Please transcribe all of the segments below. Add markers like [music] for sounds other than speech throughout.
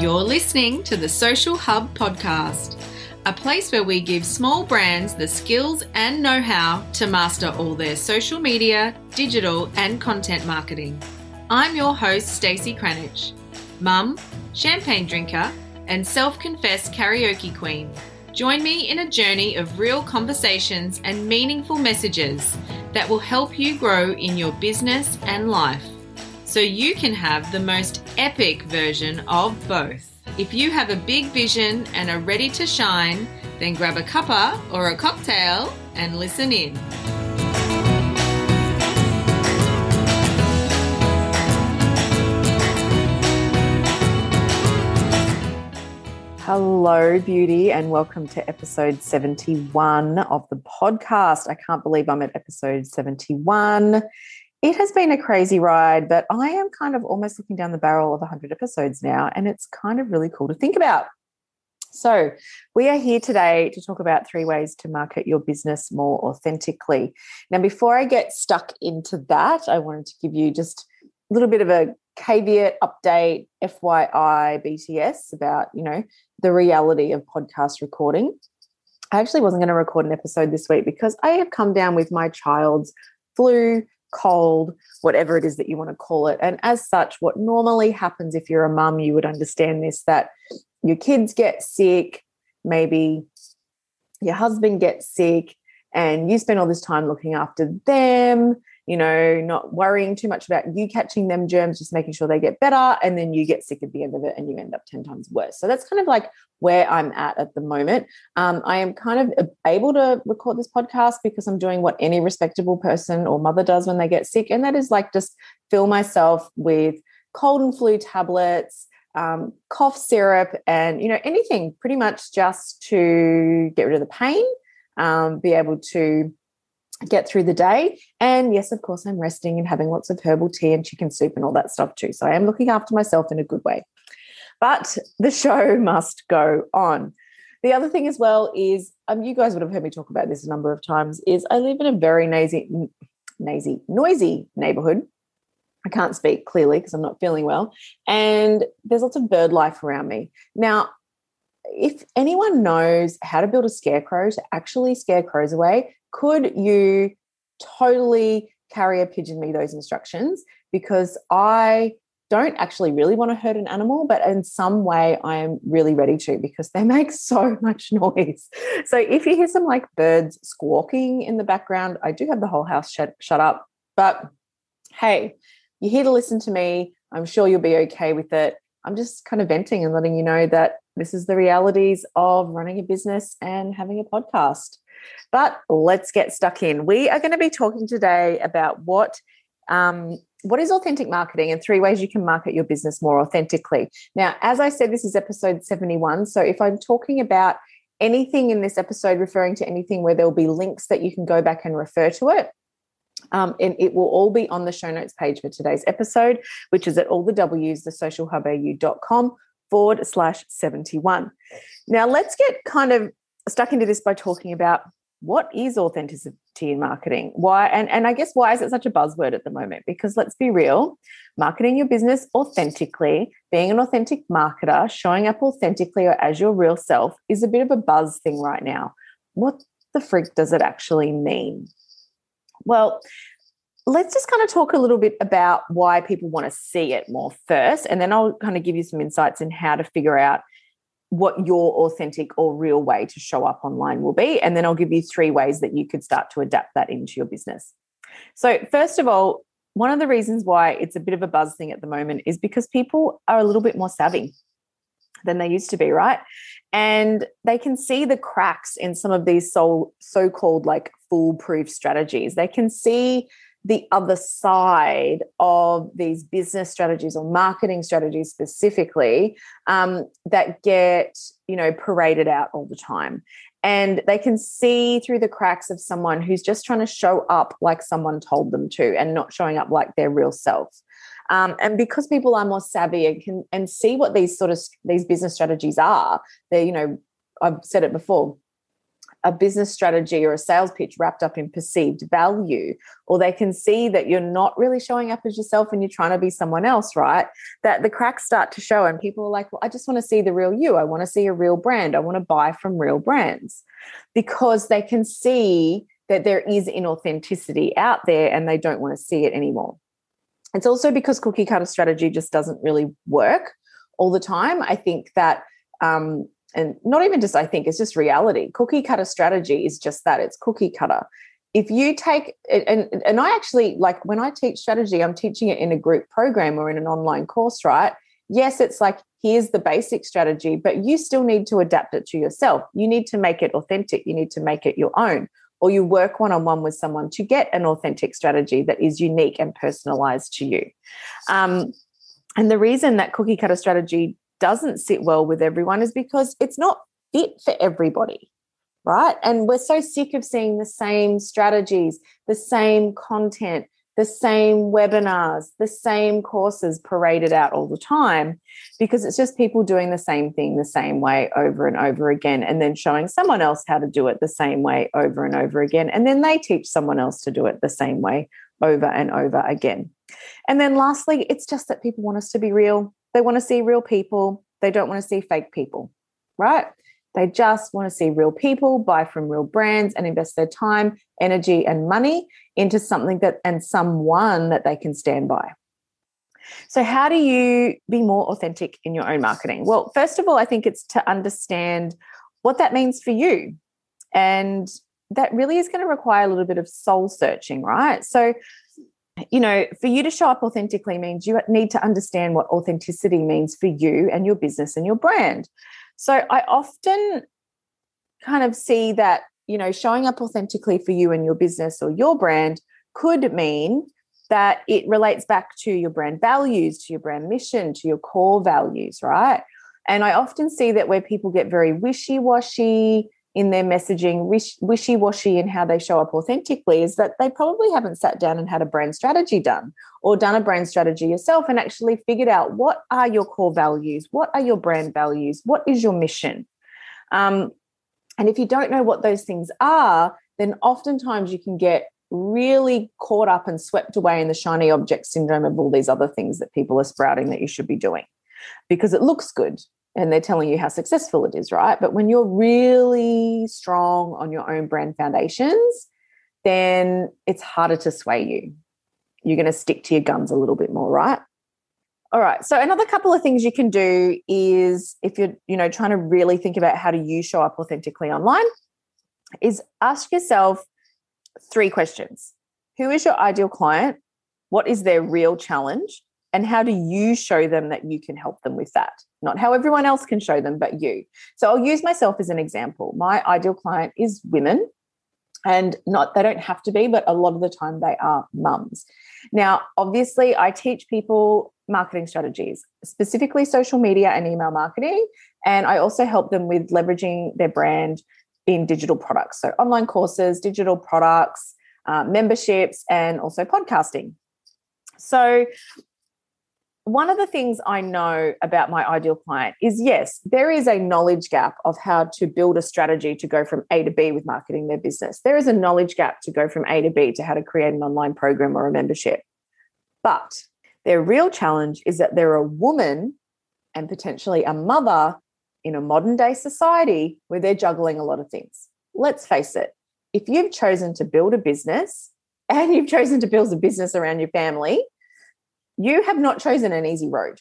You're listening to the Social Hub podcast, a place where we give small brands the skills and know how to master all their social media, digital, and content marketing. I'm your host, Stacey Cranich, mum, champagne drinker, and self confessed karaoke queen. Join me in a journey of real conversations and meaningful messages that will help you grow in your business and life so you can have the most epic version of both. If you have a big vision and are ready to shine, then grab a cuppa or a cocktail and listen in. Hello, beauty, and welcome to episode 71 of the podcast. I can't believe I'm at episode 71. It has been a crazy ride, but I am kind of almost looking down the barrel of 100 episodes now, and it's kind of really cool to think about. So, we are here today to talk about three ways to market your business more authentically. Now, before I get stuck into that, I wanted to give you just a little bit of a caveat update FYI BTS about, you know, the reality of podcast recording. I actually wasn't going to record an episode this week because I have come down with my child's flu, cold, whatever it is that you want to call it. And as such, what normally happens if you're a mum, you would understand this that your kids get sick, maybe your husband gets sick, and you spend all this time looking after them you know, not worrying too much about you catching them germs, just making sure they get better. And then you get sick at the end of it and you end up 10 times worse. So that's kind of like where I'm at at the moment. Um, I am kind of able to record this podcast because I'm doing what any respectable person or mother does when they get sick. And that is like just fill myself with cold and flu tablets. Um, cough syrup and you know anything pretty much just to get rid of the pain um, be able to get through the day. And yes, of course, I'm resting and having lots of herbal tea and chicken soup and all that stuff too. So I am looking after myself in a good way. But the show [laughs] must go on. The other thing as well is, um, you guys would have heard me talk about this a number of times, is I live in a very noisy, noisy, noisy neighborhood. I can't speak clearly because I'm not feeling well. And there's lots of bird life around me. Now, if anyone knows how to build a scarecrow to actually scare crows away, could you totally carrier pigeon me those instructions? Because I don't actually really want to hurt an animal, but in some way I am really ready to because they [laughs] make so much noise. So if you hear some like birds squawking in the background, I do have the whole house shut, shut up. But hey, you're here to listen to me. I'm sure you'll be okay with it. I'm just kind of venting and letting you know that this is the realities of running a business and having a podcast. But let's get stuck in. We are going to be talking today about what um, what is authentic marketing and three ways you can market your business more authentically. Now, as I said, this is episode 71. So if I'm talking about anything in this episode referring to anything where there'll be links that you can go back and refer to it, um, and it will all be on the show notes page for today's episode, which is at all the W's, the forward slash 71. Now, let's get kind of stuck into this by talking about what is authenticity in marketing? Why and, and I guess why is it such a buzzword at the moment? Because let's be real, marketing your business authentically, being an authentic marketer, showing up authentically or as your real self is a bit of a buzz thing right now. What the freak does it actually mean? Well, let's just kind of talk a little bit about why people want to see it more first, and then I'll kind of give you some insights in how to figure out what your authentic or real way to show up online will be. And then I'll give you three ways that you could start to adapt that into your business. So, first of all, one of the reasons why it's a bit of a buzz thing at the moment is because people are a little bit more savvy than they used to be, right? And they can see the cracks in some of these so so-called like foolproof strategies. They can see the other side of these business strategies or marketing strategies specifically um, that get you know paraded out all the time. And they can see through the cracks of someone who's just trying to show up like someone told them to and not showing up like their real self. Um, and because people are more savvy and can and see what these sort of these business strategies are they you know i've said it before a business strategy or a sales pitch wrapped up in perceived value, or they can see that you're not really showing up as yourself and you're trying to be someone else, right? That the cracks start to show, and people are like, Well, I just want to see the real you. I want to see a real brand. I want to buy from real brands because they can see that there is inauthenticity out there and they don't want to see it anymore. It's also because cookie cutter strategy just doesn't really work all the time. I think that um, and not even just I think it's just reality. Cookie cutter strategy is just that it's cookie cutter. If you take and and I actually like when I teach strategy, I'm teaching it in a group program or in an online course, right? Yes, it's like here's the basic strategy, but you still need to adapt it to yourself. You need to make it authentic. You need to make it your own. Or you work one on one with someone to get an authentic strategy that is unique and personalized to you. Um, and the reason that cookie cutter strategy doesn't sit well with everyone is because it's not fit for everybody right? And we're so sick of seeing the same strategies the same content the same webinars the same courses paraded out all the time because it's just people doing the same thing the same way over and over again and then showing someone else how to do it the same way over and over again. And then they teach someone else to do it the same way over and over again. And then lastly it's just that people want us to be real they want to see real people. They don't want to see fake people, right? They just want to see real people, buy from real brands, and invest their time, energy, and money into something that and someone that they can stand by. So, how do you be more authentic in your own marketing? Well, first of all, I think it's to understand what that means for you. And that really is going to require a little bit of soul searching, right? So, you know, for you to show up authentically means you need to understand what authenticity means for you and your business and your brand. So I often kind of see that, you know, showing up authentically for you and your business or your brand could mean that it relates back to your brand values, to your brand mission, to your core values, right? And I often see that where people get very wishy washy, in their messaging, wishy washy in how they show up authentically, is that they probably haven't sat down and had a brand strategy done or done a brand strategy yourself and actually figured out what are your core values, what are your brand values, what is your mission. Um, and if you don't know what those things are, then oftentimes you can get really caught up and swept away in the shiny object syndrome of all these other things that people are sprouting that you should be doing because it looks good and they're telling you how successful it is, right? But when you're really strong on your own brand foundations, then it's harder to sway you. You're going to stick to your guns a little bit more, right? All right. So another couple of things you can do is if you're, you know, trying to really think about how do you show up authentically online, is ask yourself three questions. Who is your ideal client? What is their real challenge? And how do you show them that you can help them with that? Not how everyone else can show them, but you. So I'll use myself as an example. My ideal client is women, and not they don't have to be, but a lot of the time they are mums. Now, obviously, I teach people marketing strategies, specifically social media and email marketing. And I also help them with leveraging their brand in digital products. So, online courses, digital products, uh, memberships, and also podcasting. So, one of the things I know about my ideal client is yes, there is a knowledge gap of how to build a strategy to go from A to B with marketing their business. There is a knowledge gap to go from A to B to how to create an online program or a membership. But their real challenge is that they're a woman and potentially a mother in a modern day society where they're juggling a lot of things. Let's face it, if you've chosen to build a business and you've chosen to build a business around your family, you have not chosen an easy road.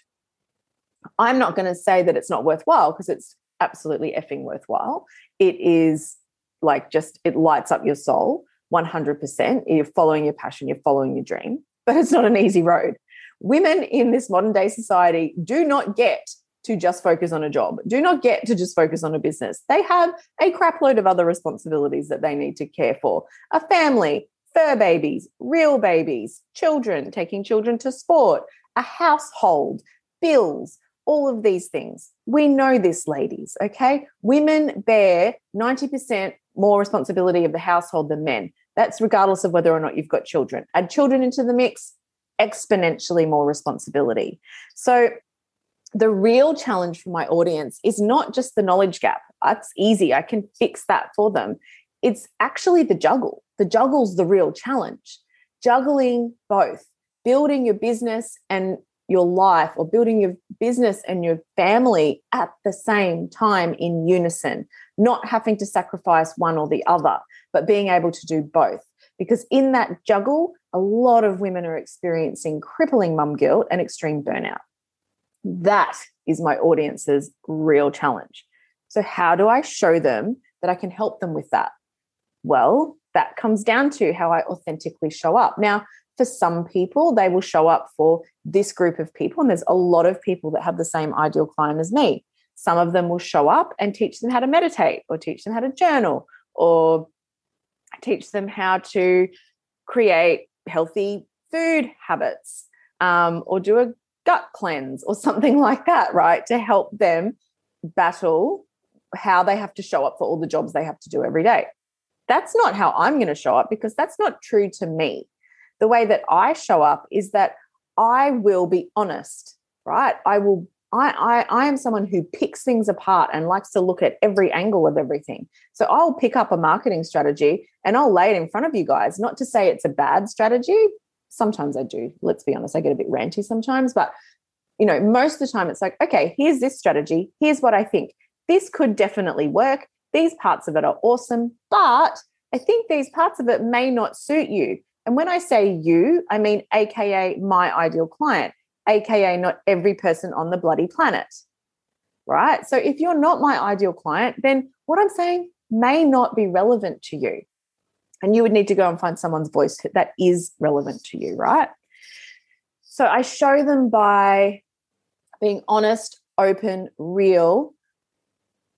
I'm not going to say that it's not worthwhile because it's absolutely effing worthwhile. It is like just, it lights up your soul 100%. You're following your passion, you're following your dream, but it's not an easy road. Women in this modern day society do not get to just focus on a job, do not get to just focus on a business. They have a crapload of other responsibilities that they need to care for a family, fur babies, real babies, children, taking children to sport, a household, bills, all of these things. We know this, ladies, okay? Women bear 90% more responsibility of the household than men. That's regardless of whether or not you've got children. Add children into the mix, exponentially more responsibility. So, the real challenge for my audience is not just the knowledge gap. that's easy. I can fix that for them. It's actually the juggle. The juggle's the real challenge. Juggling both, building your business and your life or building your business and your family at the same time in unison, not having to sacrifice one or the other, but being able to do both. Because in that juggle, a lot of women are experiencing crippling mum guilt and extreme burnout. That is my audience's real challenge. So, how do I show them that I can help them with that? Well, that comes down to how I authentically show up. Now, for some people, they will show up for this group of people, and there's a lot of people that have the same ideal client as me. Some of them will show up and teach them how to meditate, or teach them how to journal, or teach them how to create healthy food habits, um, or do a gut cleanse, or [laughs] something like that, right? To help them battle how they have to show up for all the jobs they have to do every day. That's not how I'm going to show up because that's not true to me. The way that I show up is that I will be honest, right? I will I, I, I am someone who picks things apart and likes to look at every angle of everything. So I'll pick up a marketing strategy and I'll lay it in front of you guys. Not to say it's a bad strategy. Sometimes I do. Let's be honest, I get a bit ranty sometimes, but you know, most of the time it's like, okay, here's this strategy. Here's what I think. This could definitely work. These parts of it are awesome, but I think these parts of it may not suit you. And when I say you, I mean AKA my ideal client, AKA not every person on the bloody planet. Right. So if you're not my ideal client, then what I'm saying may not be relevant to you. And you would need to go and find someone's voice that is relevant to you. Right. So I show them by being honest, open, real,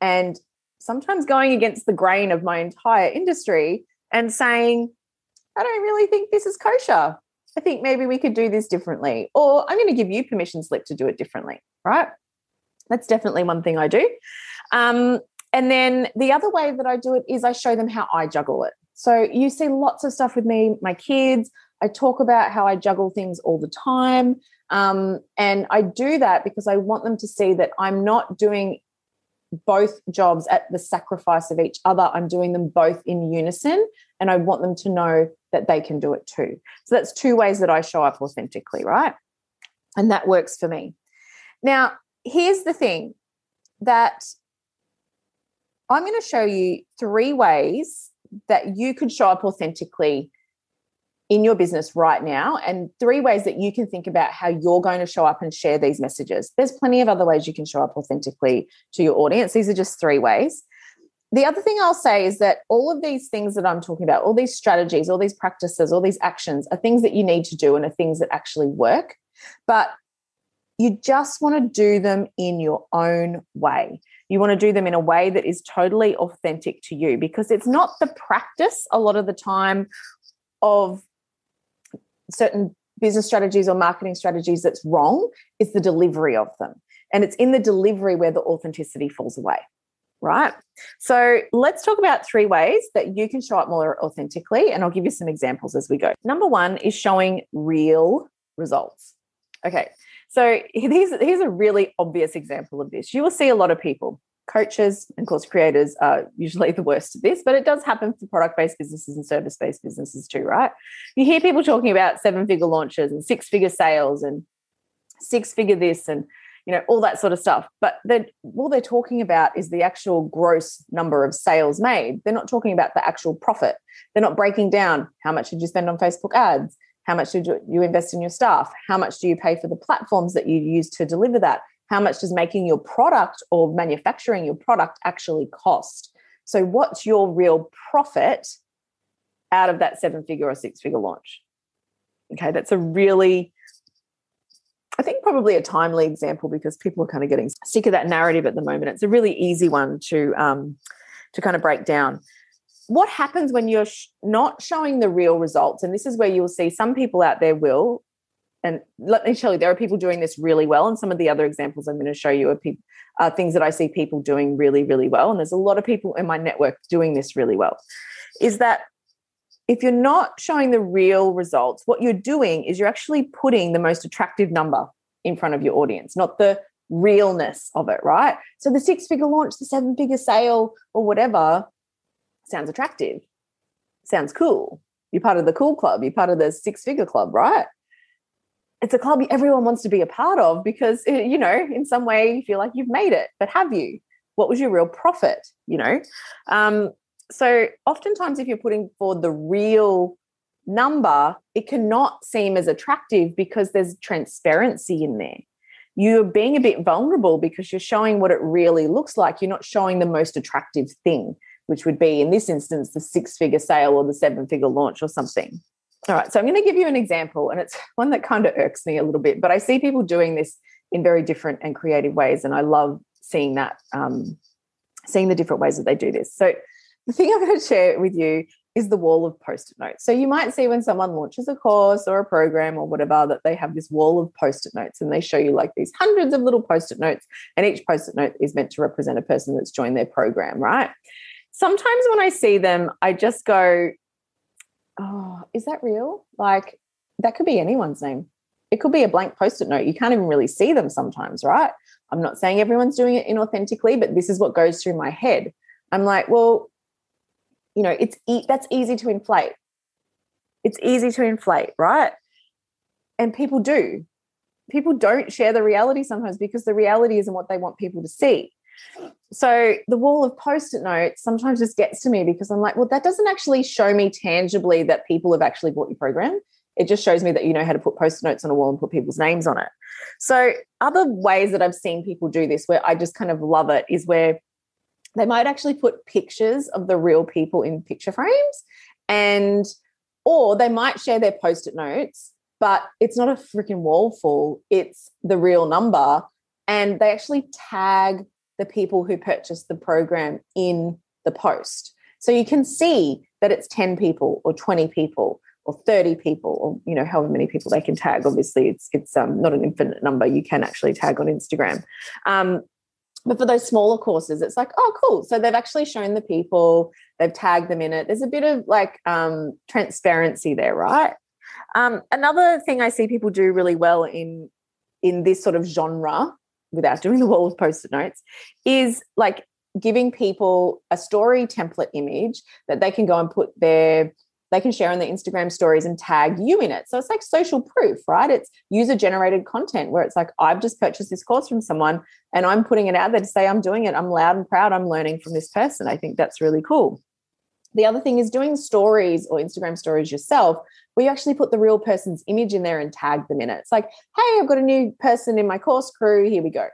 and sometimes going against the grain of my entire industry and saying, I don't really think this is kosher. I think maybe we could do this differently. Or I'm going to give you permission slip to do it differently, right? That's definitely one thing I do. Um, and then the other way that I do it is I show them how I juggle it. So you see lots of stuff with me, my kids. I talk about how I juggle things all the time. Um, and I do that because I want them to see that I'm not doing both jobs at the sacrifice of each other. I'm doing them both in unison, and I want them to know that they can do it too. So that's two ways that I show up authentically, right? And that works for me. Now, here's the thing that I'm going to show you three ways that you could show up authentically in your business right now and three ways that you can think about how you're going to show up and share these messages. There's plenty of other ways you can show up authentically to your audience. These are just three ways. The other thing I'll say is that all of these things that I'm talking about, all these strategies, all these practices, all these actions are things that you need to do and are things that actually work. But you just want to do them in your own way. You want to do them in a way that is totally authentic to you because it's not the practice a lot of the time of certain business strategies or marketing strategies that's wrong is the delivery of them. And it's in the delivery where the authenticity falls away right? So let's talk about three ways that you can show up more authentically and i'll give you some examples as we go. Number one is showing real results. Okay so here's, here's a really obvious example of this. You will see a lot of people coaches and course creators are usually [laughs] the worst at this, but it does happen for product based businesses and service based businesses too, right? You hear people talking about seven figure launches and six figure sales and six figure this and you know all that sort of stuff but then all they're talking about is the actual gross number of sales made. They're not talking about the actual profit. They're not breaking down how much did you spend on facebook ads? How much did you invest in your staff? How much do you pay for the platforms that you use to deliver that how much does making your product or manufacturing your product actually cost? So, what's your real profit out of that seven figure or six figure launch? Okay, that's a really, I think, probably a timely example because people are kind of getting sick of that narrative at the moment. It's a really easy one to um, to kind of break down. What happens when you're sh- not showing the real results? And this is where you'll see some people out there will and let me tell you, there are people doing this really well. And some of the other examples I'm going to show you are, pe- are things that I see people doing really, really well. And there's a lot of people in my network doing this really well. Is that if you're not showing the real results, what you're doing is you're actually putting the most attractive number in front of your audience, not the realness of it, right? So the six figure launch, the seven figure sale, or whatever sounds attractive, sounds cool. You're part of the cool club, you're part of the six figure club, right? It's a club everyone wants to be a part of because, eh, you know, in some way you feel like you've made it, but have you? What was your real profit? You know? Um, so oftentimes, if you're putting forward the real number, it cannot seem as attractive because there's transparency in there. You're being a bit vulnerable because you're showing what it really looks like. You're not showing the most attractive thing, which would be, in this instance, the six figure sale or the seven figure launch or something. All right, so I'm going to give you an example, and it's [laughs] one that kind of irks me a little bit, but I see people doing this in very different and creative ways, and I love seeing that, um, seeing the different ways that they do this. So the thing [laughs] I'm going to share with you is the wall of post-it notes. So you might see when someone launches a course or a program or whatever that they have this wall of post-it notes and they show you like these hundreds of little post-it notes and each post-it note is meant to represent a person that's joined their program, right? Sometimes when I see them, I just go, "Oh, is that real?" Like that could be anyone's name. It could be a blank post-it note. You can't even really see them sometimes, right? I'm not saying everyone's doing it inauthentically, but this is what goes through my head. I'm like, well, you know, it's e- that's easy to inflate. It's easy to inflate, right? And people do. People don't share the reality sometimes because the reality isn't what they want people to see. So the wall of post-it notes sometimes just gets to me because I'm like, well, that doesn't actually show me tangibly that people have actually bought your program. It just shows me that you know how to put post-it notes on a wall and put people's names on it. So other ways that I've seen people do this where I just kind of love it is where they might actually put pictures of the real people in picture frames and or they might share their post-it notes but it's not a freaking wall full it's the real number and they actually tag the people who purchased the program in the post so you can see that it's 10 people or 20 people or 30 people or you know however many people they can tag obviously it's it's um, not an infinite number you can actually tag on instagram um, but for those smaller courses, it's like, oh, cool. So they've actually shown the people, they've tagged them in it. There's a bit of like um, transparency there, right? Um, another thing I see people do really well in in this sort of genre, without [laughs] doing the wall of post-it notes, is like giving people a story template image that they can go and put their they can share on their Instagram stories and tag you in it. So it's like social proof, right? It's user generated content where it's like, I've just purchased this course from someone and I'm putting it out there to say I'm doing it. I'm loud and proud. I'm learning from this person. I think that's really cool. The other thing is doing stories or Instagram stories yourself, where you actually put the real person's image in there and tag them in it. It's like, hey, I've got a new person in my course crew. Here we go.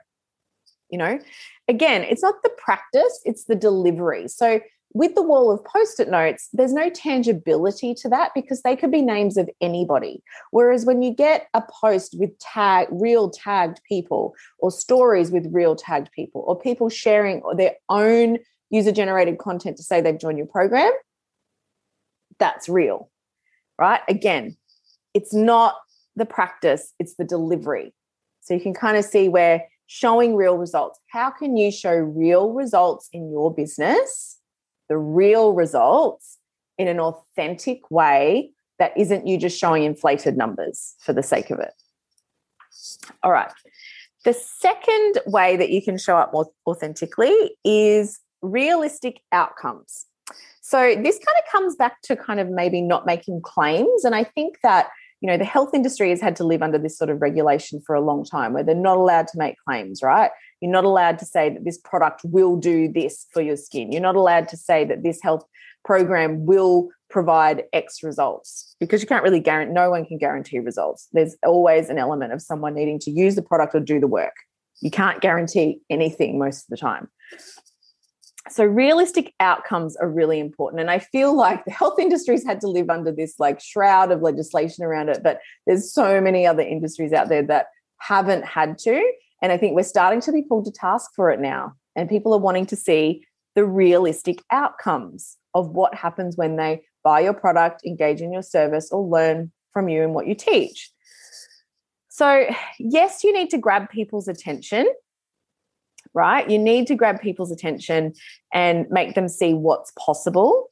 You know, again, it's not the practice, it's the delivery. So with the wall of post it notes, there's no tangibility to that because they could be names of anybody. Whereas when you get a post with tag, real tagged people, or stories with real tagged people, or people sharing their own user generated content to say they've joined your program, that's real, right? Again, it's not the practice, it's the delivery. So you can kind of see where showing real results. How can you show real results in your business? the real results in an authentic way that isn't you just showing inflated numbers for the sake of it. All right. The second way that you can show up more authentically is realistic outcomes. So this kind of comes back to kind of maybe not making claims. And I think that, you know, the health industry has had to live under this sort of regulation for a long time where they're not allowed to make claims, right? You're not allowed to say that this product will do this for your skin. You're not allowed to say that this health program will provide X results because you can't really guarantee, no one can guarantee results. There's always an element of someone needing to use the product or do the work. You can't guarantee anything most of the time. So realistic outcomes are really important. And I feel like the health industry's had to live under this like shroud of legislation around it, but there's so many other industries out there that haven't had to. And I think we're starting to be pulled to task for it now. And people are wanting to see the realistic outcomes of what happens when they buy your product, engage in your service, or learn from you and what you teach. So, yes, you need to grab people's attention, right? You need to grab people's attention and make them see what's possible,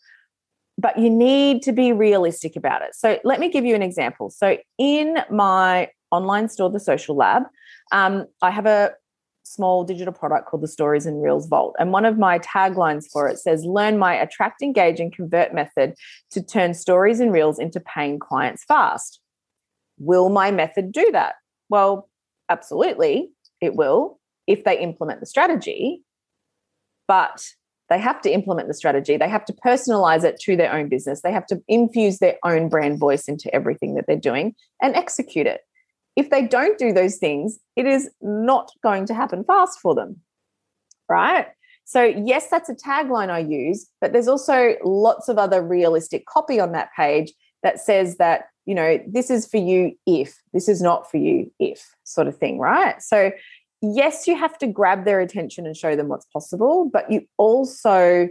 but you need to be realistic about it. So, let me give you an example. So, in my online store, The Social Lab, um, I have a small digital product called the Stories and Reels Vault. And one of my taglines for it says, Learn my attract, engage, and convert method to turn stories and reels into paying clients fast. Will my method do that? Well, absolutely, it will if they implement the strategy. But they have to implement the strategy. They have to personalize it to their own business. They have to infuse their own brand voice into everything that they're doing and execute it. If they don't do those things, it is not going to happen fast for them. Right? So, yes, that's a tagline I use, but there's also lots of other realistic copy on that page that says that, you know, this is for you if, this is not for you if, sort of thing, right? So, yes, you have to grab their attention and show them what's possible, but you also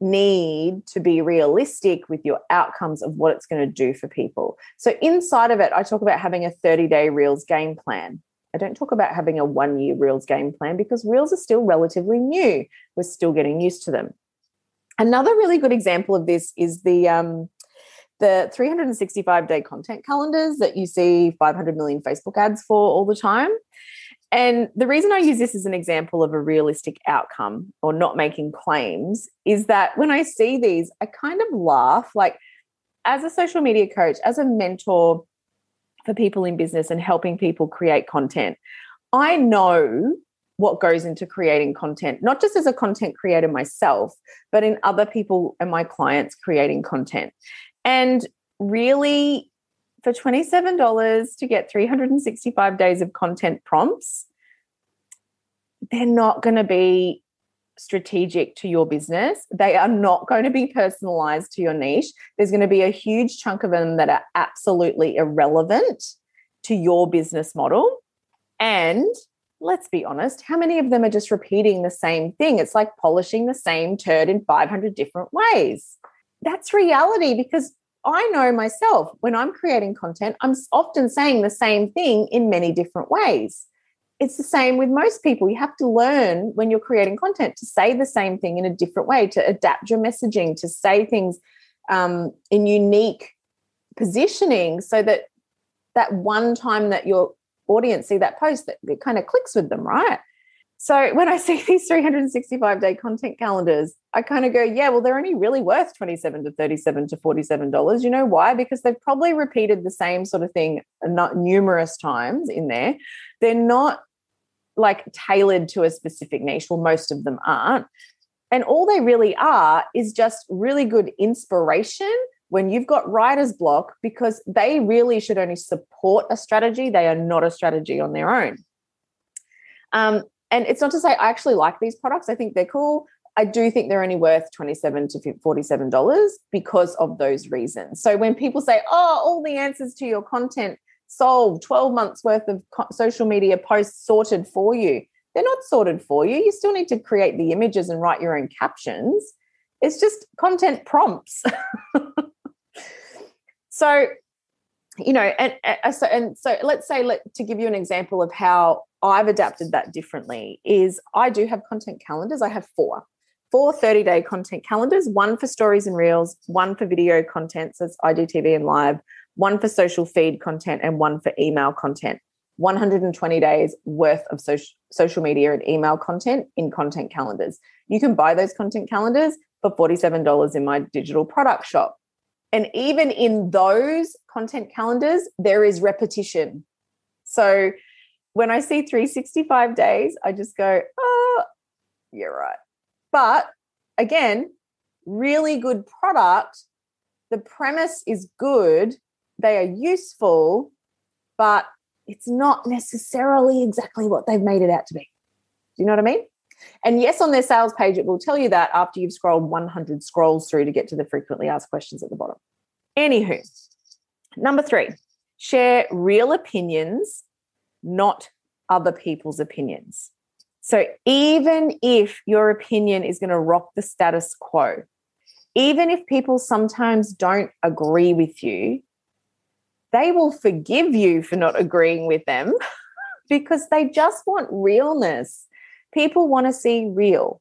need to be realistic with your outcomes of what it's going to do for people. So, inside of it, I talk about having a 30 day Reels game plan. I don't talk about having a one year Reels game plan because Reels are still relatively new. We're still getting used to them. Another really good example of this is the um, the 365 day content calendars that you see 500 million Facebook ads for all the time. And the reason I use this as an example of a realistic outcome or not making claims is that when I see these, I kind of laugh. Like, as a social media coach, as a mentor for people in business and helping people create content, I know what goes into creating content, not just as a content creator myself, but in other people and my clients creating content. And really, for $27 to get 365 days of content prompts, they're not going to be strategic to your business. They are not going to be personalized to your niche. There's going to be a huge chunk of them that are absolutely irrelevant to your business model. And let's be honest, how many of them are just repeating the same thing? It's like polishing the same turd in 500 different ways. That's reality because I know myself when I'm creating content, I'm often saying the same thing in many different ways. It's the same with most people. You have to learn when you're creating content to say the same thing in a different way, to adapt your messaging, to say things um, in unique positioning so that that one time that your audience see that post that it kind of clicks with them, right? So when I [laughs] see these 365 day content calendars, I kind of go, yeah, well, they're only really worth 27 to 37 to $47. You know why? Because they've probably repeated the same sort of thing not numerous times in there. They're not like tailored to a specific niche. Well, most of them aren't. And all they really are is just really good inspiration when you've got writer's block because they really should only support a strategy. They are not a strategy on their own. Um, and it's not to say I actually like these products. I think they're cool. I do think they're only worth 27 to $47 because of those reasons. So when people say, oh, all the answers to your content solved, 12 months worth of social media posts sorted for you, they're not sorted for you. You still need to create the images and write your own captions. It's just content prompts. [laughs] so, you know, and, and so and so let's say let, to give you an example of how I've adapted that differently is I do have content calendars. I have four, four 30 day content calendars, one for stories and reels, one for video content, so it's IGTV and live, one for social feed content, and one for email content. 120 days worth of social, social media and email content in content calendars. You can buy those content calendars for $47 in my digital product shop. And even in those content calendars, there is repetition. So when I see 365 days, I just go, oh, you're right. But again, really good product. The premise is good. They are useful, but it's not necessarily exactly what they've made it out to be. Do you know what I mean? And yes, on their sales page, it will tell you that after you've scrolled 100 scrolls through to get to the frequently asked questions at the bottom. Anywho, number three, share real opinions not other people's opinions. So even if your opinion is going to rock the status quo, even if people sometimes don't agree with you, they will forgive you for not agreeing with them [laughs] because they just want realness. People want to see real.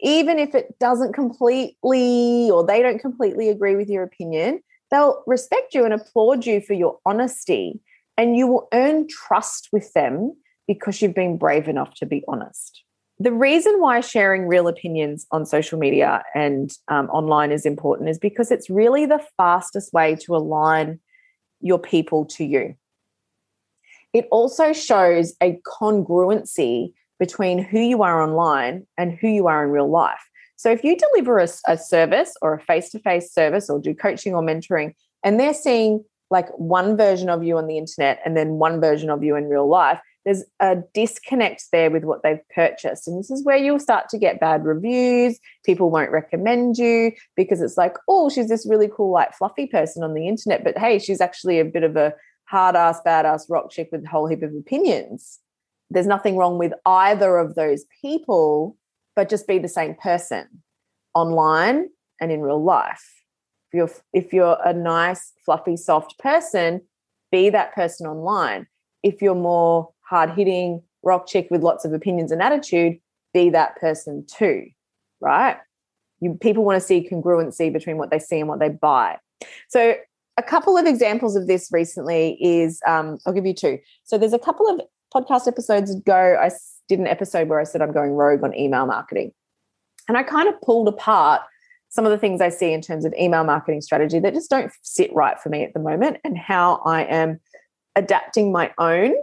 Even if it doesn't completely or they don't completely agree with your opinion, they'll respect you and applaud you for your honesty and you will earn trust with them because you've been brave enough to be honest. The reason why sharing real opinions on social media and um, online is important is because it's really the fastest way to align your people to you. It also shows a congruency between who you are online and who you are in real life. So if you deliver a, a service or a face to face service or do coaching or mentoring, and they're seeing like one version of you on the internet and then one version of you in real life, there's a disconnect there with what they've purchased. And this is where you'll start to get bad reviews. People won't recommend you because it's like, oh, she's this really cool, like fluffy person on the internet. But hey, she's actually a bit of a hard ass, badass rock chick with a whole heap of opinions. There's nothing wrong with either of those people, but just be the same person online and in real life. If you're if you're a nice, fluffy, soft person, be that person online. If you're more hard hitting rock chick with lots of opinions and attitude, be that person too, right? You, people want to see congruency between what they see and what they buy. So, a couple of examples of this recently is um, I'll give you two. So, there's a couple of podcast episodes ago, I did an episode where I said I'm going rogue on email marketing. And I kind of pulled apart some of the things I see in terms of email marketing strategy that just don't sit right for me at the moment and how I am adapting my own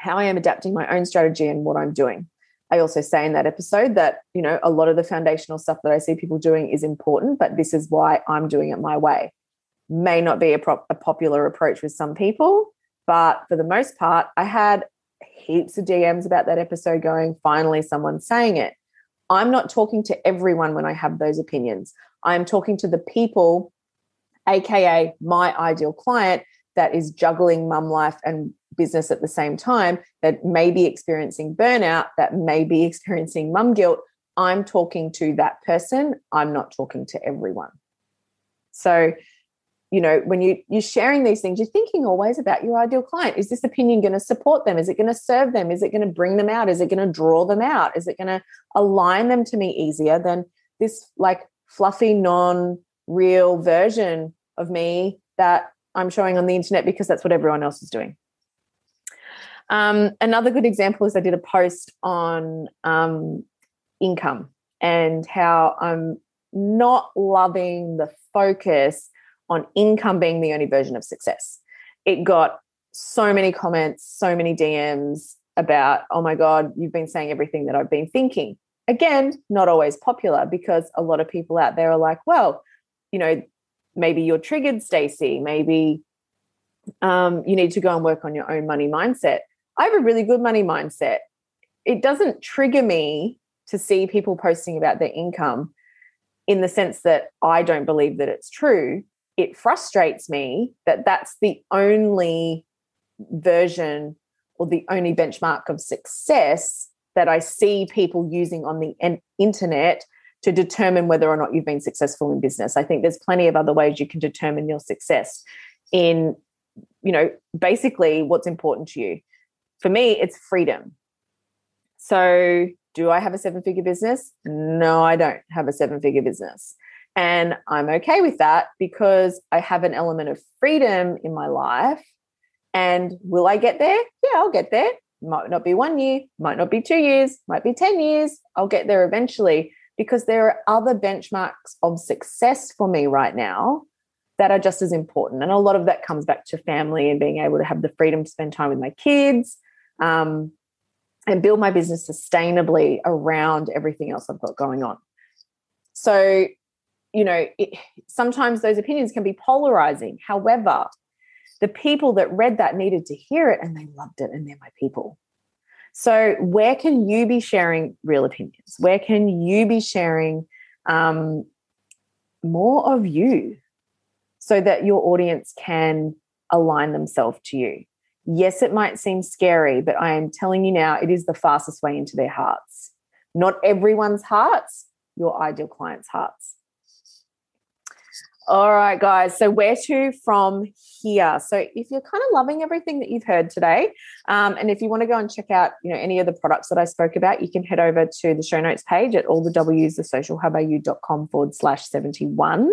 how I am adapting my own strategy and what I'm doing. I also say in that episode that, you know, a lot of the foundational stuff that I see people doing is important, but this is why I'm doing it my way. May not be a, prop, a popular approach with some people, but for the most part, I had heaps of DMs about that episode going, finally, someone's saying it. I'm not talking to everyone when I have those opinions. I'm talking to the people, AKA my ideal client, that is juggling mum life and business at the same time that may be experiencing burnout, that may be experiencing mum guilt, I'm talking to that person. I'm not talking to everyone. So, you know, when you you're sharing these things, you're thinking always about your ideal client. Is this opinion going to support them? Is it going to serve them? Is it going to bring them out? Is it going to draw them out? Is it going to align them to me easier than this like fluffy, non-real version of me that I'm showing on the internet because that's what everyone else is doing? Um, another good example is I did a post on um, income and how I'm not loving the focus on income being the only version of success. It got so many comments, so many DMs about, oh my God, you've been saying everything that I've been thinking. Again, not always popular because a lot of people out there are like, well, you know, maybe you're triggered, Stacey. Maybe um, you need to go and work on your own money mindset. I have a really good money mindset. It doesn't trigger me to see people posting about their income in the sense that I don't believe that it's true. It frustrates me that that's the only version or the only benchmark of success that I see people using on the internet to determine whether or not you've been successful in business. I think there's plenty of other ways you can determine your success in, you know, basically what's important to you for me, it's freedom. So, do I have a seven figure business? No, I don't have a seven figure business. And I'm okay with that because I have an element of freedom in my life. And will I get there? Yeah, I'll get there. Might not be one year, might not be two years, might be 10 years. I'll get there eventually because there are other benchmarks of success for me right now that are just as important. And a lot of that comes back to family and being able to have the freedom to spend time with my kids, um, and build my business sustainably around everything else I've got going on. So, you know, it, sometimes those opinions can be polarizing. However, the people that read that needed to hear it and they loved it, and they're my people. So, where can you be sharing real opinions? Where can you be sharing um, more of you so that your audience can align themselves to you? Yes, it might seem scary, but I am telling you now, it is the fastest way into their hearts. Not everyone's hearts, your ideal client's hearts. All right, guys. So, where to from here? So, if you're kind of loving everything that you've heard today, um, and if you want to go and check out, you know, any of the products that I spoke about, you can head over to the show notes page at all the W's, the socialhubau.com forward slash 71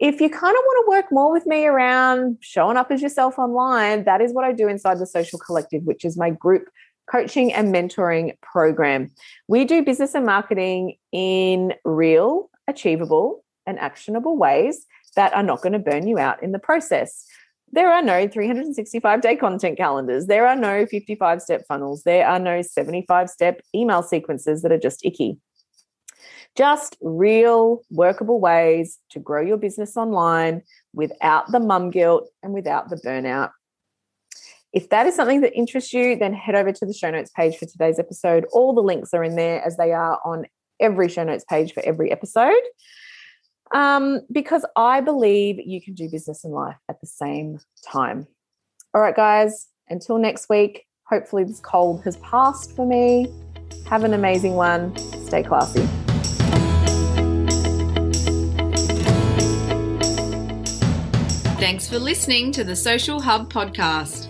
if you kind of want to work more with me around showing up as yourself online, that is what I do inside the Social Collective, which is my group coaching and mentoring program. We do business and marketing in real, achievable, and actionable ways that are not going to burn you out in the process. There are no 365 day content calendars. There are no 55 step funnels. There are no 75 step email sequences that are just icky. Just real, workable ways to grow your business online without the mum guilt and without the burnout. If that is something that interests you, then head over to the show notes page for today's episode. All the links are in there as they are on every show notes page for every episode. Um, because I believe you can do business and life at the same time. All right, guys, until next week, hopefully this cold has passed for me. Have an amazing one. Stay classy. Thanks for listening to the Social Hub podcast.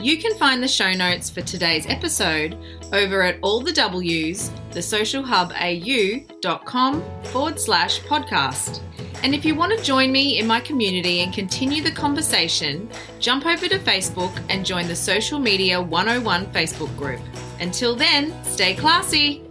You can find the show notes for today's episode over at all the W's, thesocialhubau.com forward slash podcast. And if you want to join me in my community and continue the conversation, jump over to Facebook and join the Social Media 101 Facebook group. Until then, stay classy.